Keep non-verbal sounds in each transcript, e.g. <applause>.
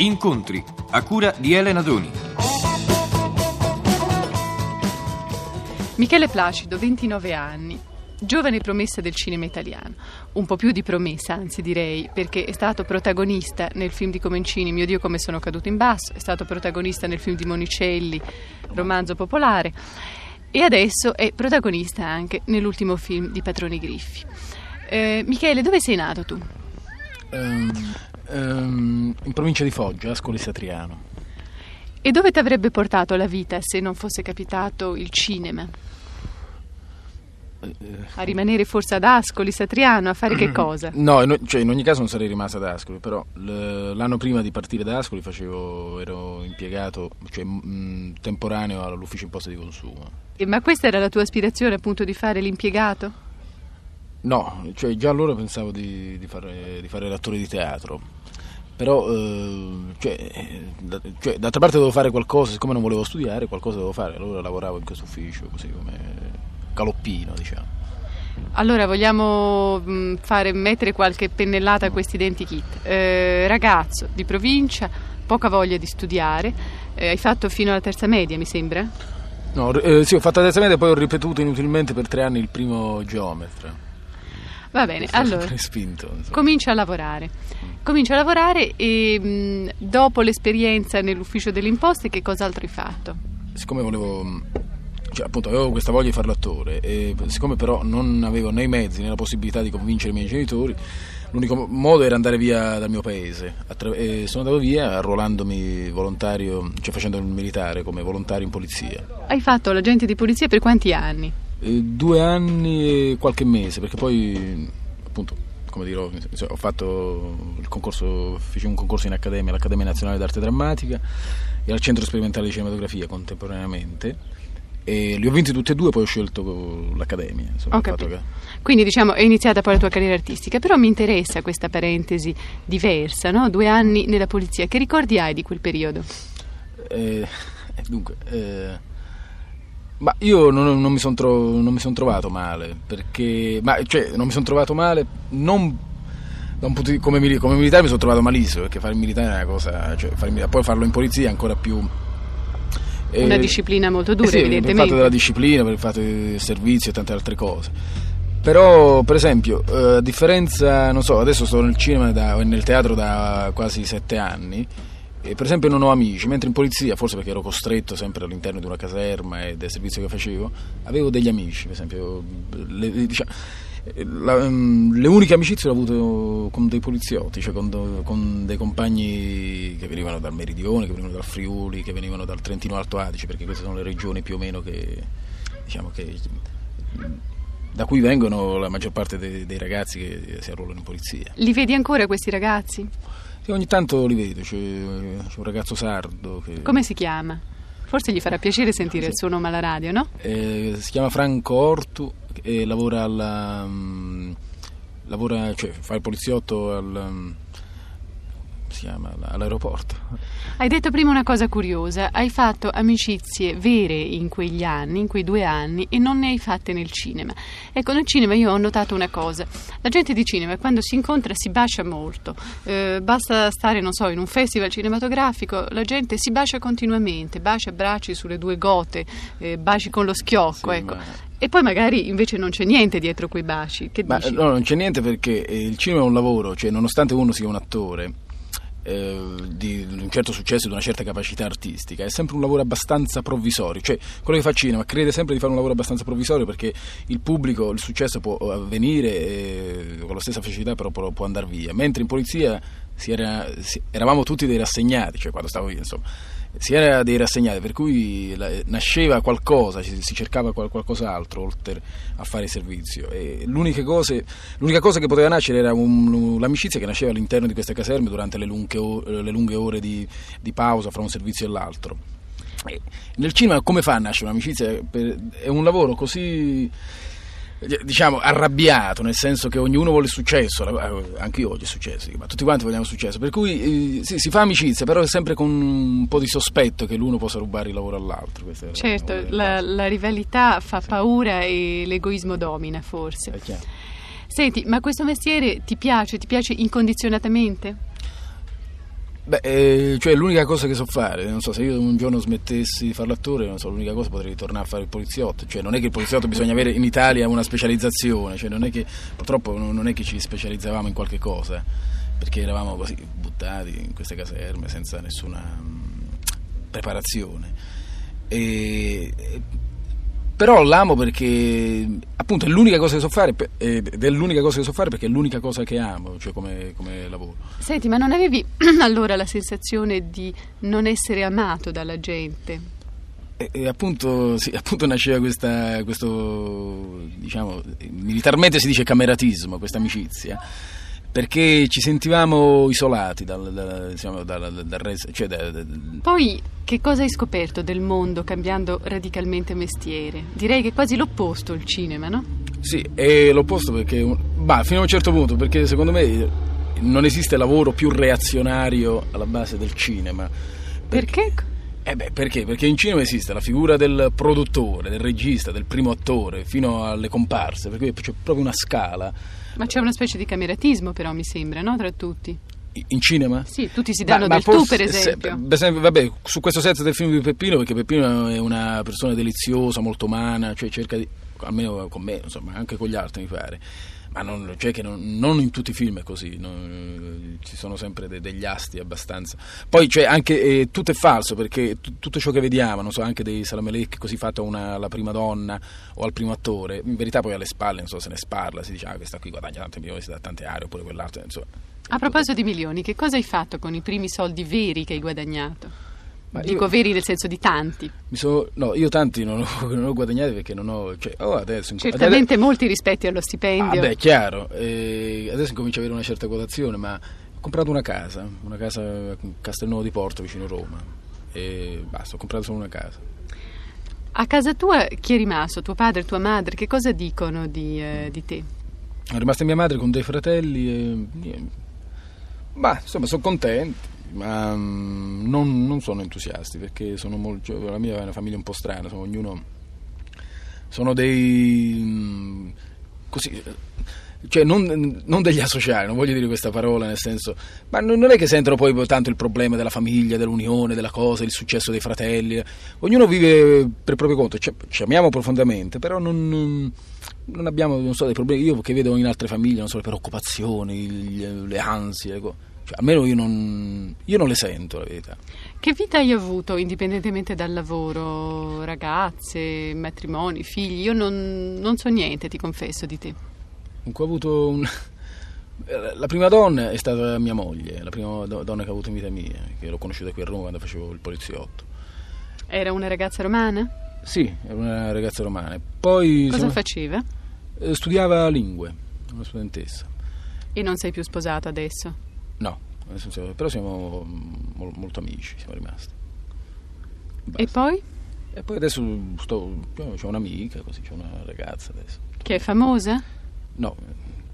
Incontri a cura di Elena Doni. Michele Placido, 29 anni. Giovane promessa del cinema italiano, un po' più di promessa anzi direi, perché è stato protagonista nel film di Comencini Mio Dio come sono caduto in basso, è stato protagonista nel film di Monicelli, romanzo popolare, e adesso è protagonista anche nell'ultimo film di Patroni Griffi. Eh, Michele, dove sei nato tu? Ehm, ehm, in provincia di Foggia, Ascoli Satriano. E dove ti avrebbe portato la vita se non fosse capitato il cinema? A rimanere forse ad Ascoli, Satriano, a fare che <clears throat> cosa? No, in, cioè, in ogni caso non sarei rimasto ad Ascoli, però l'anno prima di partire da Ascoli facevo, ero impiegato cioè, mh, temporaneo all'ufficio imposta di consumo. E, ma questa era la tua aspirazione appunto di fare l'impiegato? No, cioè già allora pensavo di, di, fare, di fare l'attore di teatro, però eh, cioè, da, cioè, d'altra parte dovevo fare qualcosa, siccome non volevo studiare, qualcosa dovevo fare, allora lavoravo in questo ufficio così come galoppino, diciamo. Allora vogliamo mh, fare, mettere qualche pennellata a questi identikit. Eh, ragazzo di provincia, poca voglia di studiare, eh, hai fatto fino alla terza media, mi sembra? No, eh, sì, ho fatto la terza media e poi ho ripetuto inutilmente per tre anni il primo geometra. Va bene, allora spinto, comincia a lavorare. Comincia a lavorare e mh, dopo l'esperienza nell'ufficio delle imposte che cos'altro hai fatto? Siccome volevo cioè, appunto avevo questa voglia di fare l'attore e siccome però non avevo né i mezzi né la possibilità di convincere i miei genitori l'unico modo era andare via dal mio paese e sono andato via arruolandomi volontario cioè facendo il militare come volontario in polizia hai fatto l'agente di polizia per quanti anni? Eh, due anni e qualche mese perché poi appunto come dirò ho fatto il concorso feci un concorso in accademia all'Accademia Nazionale d'Arte Drammatica e al Centro Sperimentale di Cinematografia contemporaneamente e li ho vinti tutti e due, poi ho scelto l'accademia. Insomma. Che... Quindi diciamo è iniziata poi la tua carriera artistica, però mi interessa questa parentesi diversa, no? Due anni nella polizia, che ricordi hai di quel periodo? Eh, dunque, eh, ma io non, non mi sono tro- son trovato male, perché, ma, cioè, non mi sono trovato male, non di, come, come, militare mi sono trovato malissimo, perché fare il militare è una cosa, cioè, fare, poi farlo in polizia è ancora più una eh, disciplina molto dura, eh sì, evidentemente. Per il fatto della disciplina, per il fatto del servizio e tante altre cose. Però, per esempio, eh, a differenza, non so, adesso sto nel cinema e nel teatro da quasi sette anni. E per esempio non ho amici, mentre in polizia, forse perché ero costretto sempre all'interno di una caserma e del servizio che facevo, avevo degli amici, per esempio, le, diciamo, la, um, le uniche amicizie le ho avute con dei poliziotti, cioè con, con, dei compagni che venivano dal Meridione, che venivano dal Friuli, che venivano dal Trentino Alto Adige, perché queste sono le regioni più o meno che, diciamo che, da cui vengono la maggior parte dei, dei ragazzi che si arruolano in polizia. Li vedi ancora questi ragazzi? Sì, ogni tanto li vedo, c'è, c'è un ragazzo sardo che... Come si chiama? Forse gli farà piacere sentire il suo nome alla radio, no? Eh, si chiama Franco Ortu e lavora alla, um, lavora, cioè, fa il poliziotto al, um, si chiama, all'aeroporto. Hai detto prima una cosa curiosa, hai fatto amicizie vere in quegli anni, in quei due anni, e non ne hai fatte nel cinema. Ecco, nel cinema io ho notato una cosa, la gente di cinema quando si incontra si bacia molto, eh, basta stare, non so, in un festival cinematografico, la gente si bacia continuamente, bacia bracci sulle due gote, eh, baci con lo schiocco, sì, ecco. Ma... E poi magari invece non c'è niente dietro quei baci. Che Ma, dici? No, non c'è niente perché eh, il cinema è un lavoro, cioè nonostante uno sia un attore, eh, di un certo successo e di una certa capacità artistica, è sempre un lavoro abbastanza provvisorio, cioè quello che fa cinema crede sempre di fare un lavoro abbastanza provvisorio perché il pubblico, il successo può avvenire eh, con la stessa facilità però può, andare via, mentre in polizia era, eravamo tutti dei rassegnati, cioè quando stavo io insomma si era dei rassegnati, per cui nasceva qualcosa, si cercava qualcos'altro oltre a fare servizio. L'unica cosa, l'unica cosa, che poteva nascere era un, l'amicizia che nasceva all'interno di queste caserme durante le lunghe, le lunghe ore di, di pausa fra un servizio e l'altro. Nel cinema come fa a nascere un'amicizia? È un lavoro così diciamo arrabbiato nel senso che ognuno vuole successo eh, anche io voglio successo ma tutti quanti vogliamo successo per cui eh, sì, si fa amicizia però sempre con un po' di sospetto che l'uno possa rubare il lavoro all'altro certo la, la, rivalità fa sì. paura e l'egoismo domina forse senti ma questo mestiere ti piace ti piace incondizionatamente? Beh, eh, cioè l'unica cosa che so fare, non so, se io un giorno smettessi di fare l'attore, non so, l'unica cosa potrei tornare a fare il poliziotto, cioè non è che il poliziotto bisogna avere in Italia una specializzazione, cioè non è che, purtroppo non è che ci specializzavamo in qualche cosa, perché eravamo così buttati in queste caserme senza nessuna mh, preparazione. E, però l'amo perché appunto è l'unica cosa che so fare ed è l'unica cosa che so fare perché è l'unica cosa che amo, cioè come, come lavoro. Senti, ma non avevi <clears throat> allora la sensazione di non essere amato dalla gente? E, e appunto, sì, appunto nasceva questa, questo, diciamo, militarmente si dice cameratismo, questa amicizia perché ci sentivamo isolati dal, dal, diciamo, dal, dal resto. Cioè Poi, che cosa hai scoperto del mondo cambiando radicalmente mestiere? Direi che è quasi l'opposto il cinema, no? Sì, è l'opposto perché, bah, fino a un certo punto, perché secondo me non esiste lavoro più reazionario alla base del cinema. Perché? perché? Eh beh, perché? Perché in cinema esiste la figura del produttore, del regista, del primo attore, fino alle comparse, per cui c'è proprio una scala ma c'è una specie di cameratismo però mi sembra, no? Tra tutti. In cinema? Sì, tutti si danno ma, del ma tu per esempio. Se, per esempio. Vabbè, su questo set del film di Peppino, perché Peppino è una persona deliziosa, molto umana, cioè cerca di, almeno con me, insomma, anche con gli altri mi pare ma non, cioè non, non, in tutti i film è così, non, ci sono sempre de, degli asti abbastanza. Poi cioè, anche, eh, tutto è falso perché t- tutto ciò che vediamo, non so, anche dei Salamelec così fatto alla prima donna o al primo attore, in verità poi alle spalle, non so se ne sparla, si dice ah questa qui guadagna tanti milioni, si dà tante aree, oppure quell'altro, insomma. A proposito di milioni, che cosa hai fatto con i primi soldi veri che hai guadagnato? Ma Dico io, veri nel senso di tanti. So, no, io tanti non ho, <laughs> non ho, guadagnati perché non ho. Cioè, oh, adesso, Certamente adesso, molti rispetti allo stipendio. Ah, beh, chiaro. Eh, adesso incomincio ad avere una certa quotazione, ma ho comprato una casa, una casa a Castelnuovo di Porto vicino Roma. E basta, ho comprato solo una casa. A casa tua chi è rimasto? Tuo padre, tua madre? Che cosa dicono di, eh, di te? È rimasta mia madre con dei fratelli e. Bah, insomma, sono contenti ma um, non, non, sono entusiasti perché sono molto, cioè, la mia è una famiglia un po' strana, sono, ognuno sono dei um, così cioè non, non, degli asociali, non voglio dire questa parola nel senso, ma non è che sentono poi tanto il problema della famiglia, dell'unione, della cosa, il successo dei fratelli, ognuno vive per proprio conto, ci, ci amiamo profondamente, però non, non abbiamo so, dei problemi, io che vedo in altre famiglie, non so, le preoccupazioni, le, ansie, le cioè, almeno io non, io non le sento, la verità. Che vita hai avuto indipendentemente dal lavoro? Ragazze, matrimoni, figli? Io non, non so niente, ti confesso, di te. Comunque ho avuto un... La prima donna è stata mia moglie, la prima donna che ho avuto in vita mia, che l'ho conosciuta qui a Roma quando facevo il poliziotto. Era una ragazza romana? Sì, era una ragazza romana. Poi, Cosa siamo... faceva? Eh, studiava lingue, una studentessa. E non sei più sposato adesso? No, però siamo molto amici, siamo rimasti. Basta. E poi? E poi adesso sto, c'è un'amica, così c'è una ragazza adesso. Che è famosa? No,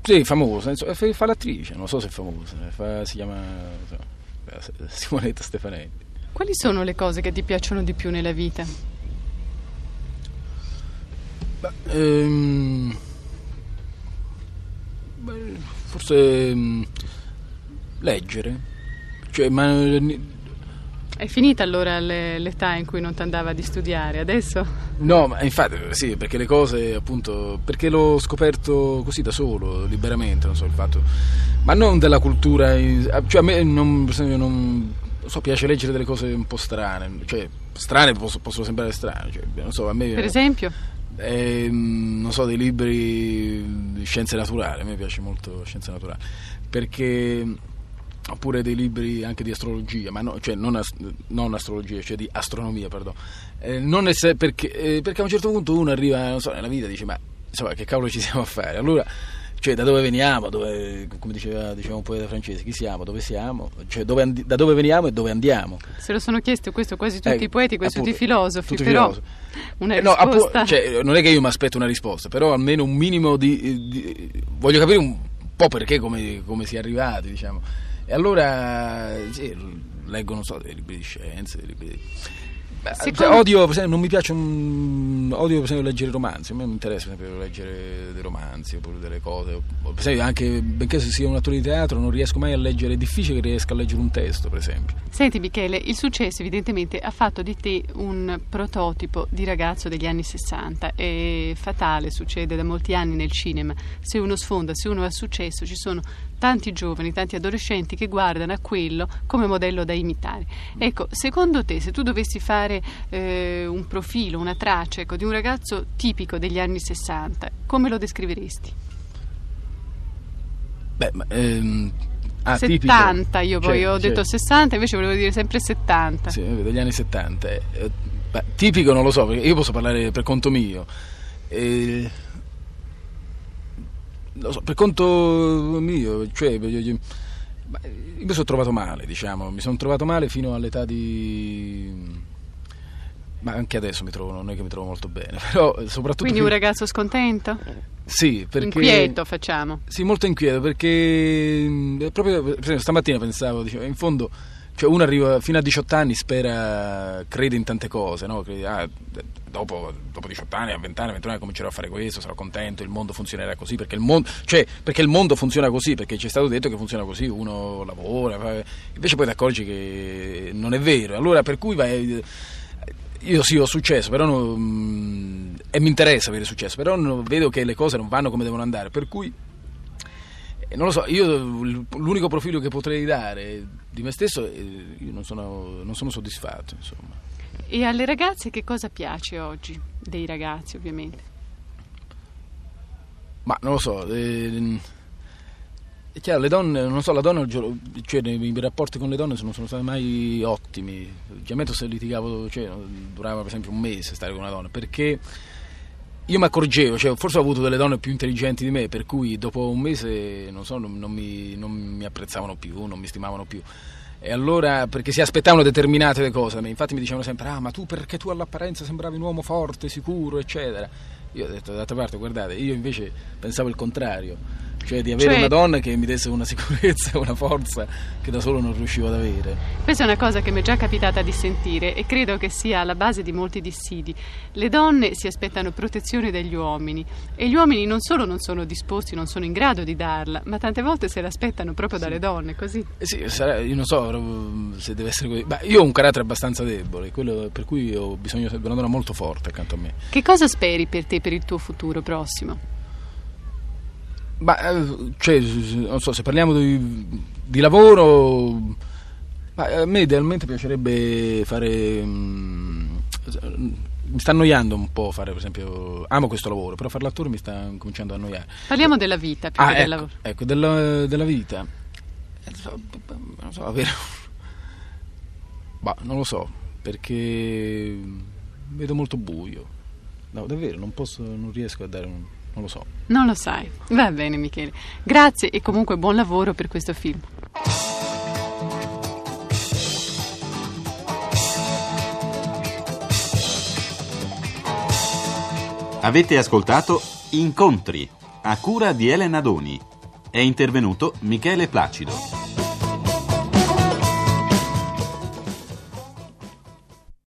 sì, famosa, fa l'attrice, non so se è famosa, fa, si chiama so, Simonetta Stefanetti. Quali sono le cose che ti piacciono di più nella vita? Beh, ehm, beh, forse... Ehm, leggere. Cioè, ma... È finita allora l'età in cui non ti andava di studiare, adesso? No, ma infatti sì, perché le cose appunto, perché l'ho scoperto così da solo, liberamente, non so il fatto, ma non della cultura, cioè a me non, non, non so, piace leggere delle cose un po' strane, cioè strane possono, possono sembrare strane, cioè, non so, a me... Per esempio? Eh, non so, dei libri di scienze naturali, a me piace molto scienze naturali, perché oppure dei libri anche di astrologia, ma no, cioè non, ast- non, astrologia, cioè di astronomia, perdono. Eh, non perché, eh, perché, a un certo punto uno arriva, non so, nella vita e dice, ma insomma, che cavolo ci siamo a fare? Allora, cioè, da dove veniamo, dove, come diceva, diceva un poeta francese, chi siamo, dove siamo, cioè, dove and- da dove veniamo e dove andiamo. Se lo sono chiesto questo quasi tutti eh, i poeti, quasi appunto, tutti i filosofi, tutti però filosofi. una risposta... Eh, no, appunto, cioè, non è che io mi aspetto una risposta, però almeno un minimo di... di voglio capire un po' perché, come, come si è arrivati, diciamo. E allora sì, leggo, non so, dei libri di scienze, dei libri di... Beh, Secondo- cioè, odio, per esempio, non mi piace un- odio per esempio leggere romanzi, a me non interessa per esempio leggere dei romanzi oppure delle cose, per esempio anche benché sia un attore di teatro non riesco mai a leggere, è difficile che riesca a leggere un testo per esempio. Senti Michele, il successo evidentemente ha fatto di te un prototipo di ragazzo degli anni 60. È fatale, succede da molti anni nel cinema. Se uno sfonda, se uno ha successo, ci sono tanti giovani, tanti adolescenti che guardano a quello come modello da imitare. Ecco, secondo te, se tu dovessi fare eh, un profilo, una traccia ecco, di un ragazzo tipico degli anni 60, come lo descriveresti? Beh, ma, ehm, ah, tipico. 70, io poi Cioè, ho cioè, detto 60, invece volevo dire sempre 70. Sì, degli anni 70. eh, eh, beh, tipico non lo so, perché io posso parlare per conto mio. Eh, lo so, per conto mio, cioè, io, io mi sono trovato male, diciamo, mi sono trovato male fino all'età di... Ma anche adesso mi trovo, non è che mi trovo molto bene, <laughs> però soprattutto... Quindi un ragazzo scontento? Sì, perché... Inquieto facciamo. Sì, molto inquieto perché mh, proprio per esempio, stamattina pensavo, dicevo, in fondo, cioè uno arriva fino a 18 anni, spera, crede in tante cose, no? Crede, ah, dopo, dopo 18 anni, a 20 anni, a 21 anni comincerò a fare questo, sarò contento, il mondo funzionerà così, perché il mondo, cioè, perché il mondo funziona così, perché ci è stato detto che funziona così, uno lavora, invece poi ti accorgi che non è vero, allora per cui vai... Io sì, ho successo, però non- mm, e mi interessa avere successo, però vedo che le cose non vanno come devono andare, per cui eh, non lo so, io l'unico profilo che potrei dare di me stesso, eh, io non sono, non sono soddisfatto, insomma. E alle ragazze che cosa piace oggi? Dei ragazzi, ovviamente. Ma non lo so, eh, è chiaro, le donne, non so, la donna, cioè miei rapporti con le donne non sono stati mai ottimi. Generalmente se litigavo, cioè, durava per esempio un mese stare con una donna, perché io mi accorgevo, cioè, forse ho avuto delle donne più intelligenti di me, per cui dopo un mese, non so, non, non mi, non mi apprezzavano più, non mi stimavano più. E allora, perché si aspettavano determinate cose infatti mi dicevano sempre, ah ma tu perché tu all'apparenza sembravi un uomo forte, sicuro, eccetera. Io ho detto, d'altra parte, guardate, io invece pensavo il contrario, cioè di avere Cioè- una donna che mi desse una <laughs> sicurezza, una forza che da solo non riuscivo ad avere. Questa è una cosa che mi è già capitata di sentire e credo che sia alla base di molti dissidi. Le donne si aspettano protezione dagli uomini e gli uomini non solo non sono disposti, non sono in grado di darla, ma tante volte se l'aspettano proprio dalle donne, così. Eh sì, sarà- io non so se deve essere così. Ma io ho un carattere abbastanza debole, quello per cui ho bisogno di una donna molto forte accanto a me. Che cosa speri per te per il tuo futuro prossimo? Ma eh, cioè, non so, se parliamo di, di lavoro, ma a me idealmente piacerebbe fare. mm, mi sta annoiando un po' fare, per esempio, amo questo lavoro, però fare l'attore mi sta cominciando a annoiare. Parliamo della vita più Ah, che del ecco, lavoro. ecco, della, della vita. Eh, Non so, non so, avere... Bah, non lo so, perché vedo molto buio. No, davvero, non posso, non riesco a dare un... non lo so. Non lo sai. Va bene, Michele. Grazie e comunque buon lavoro per questo film. Avete ascoltato Incontri a cura di Elena Doni. È intervenuto Michele Placido.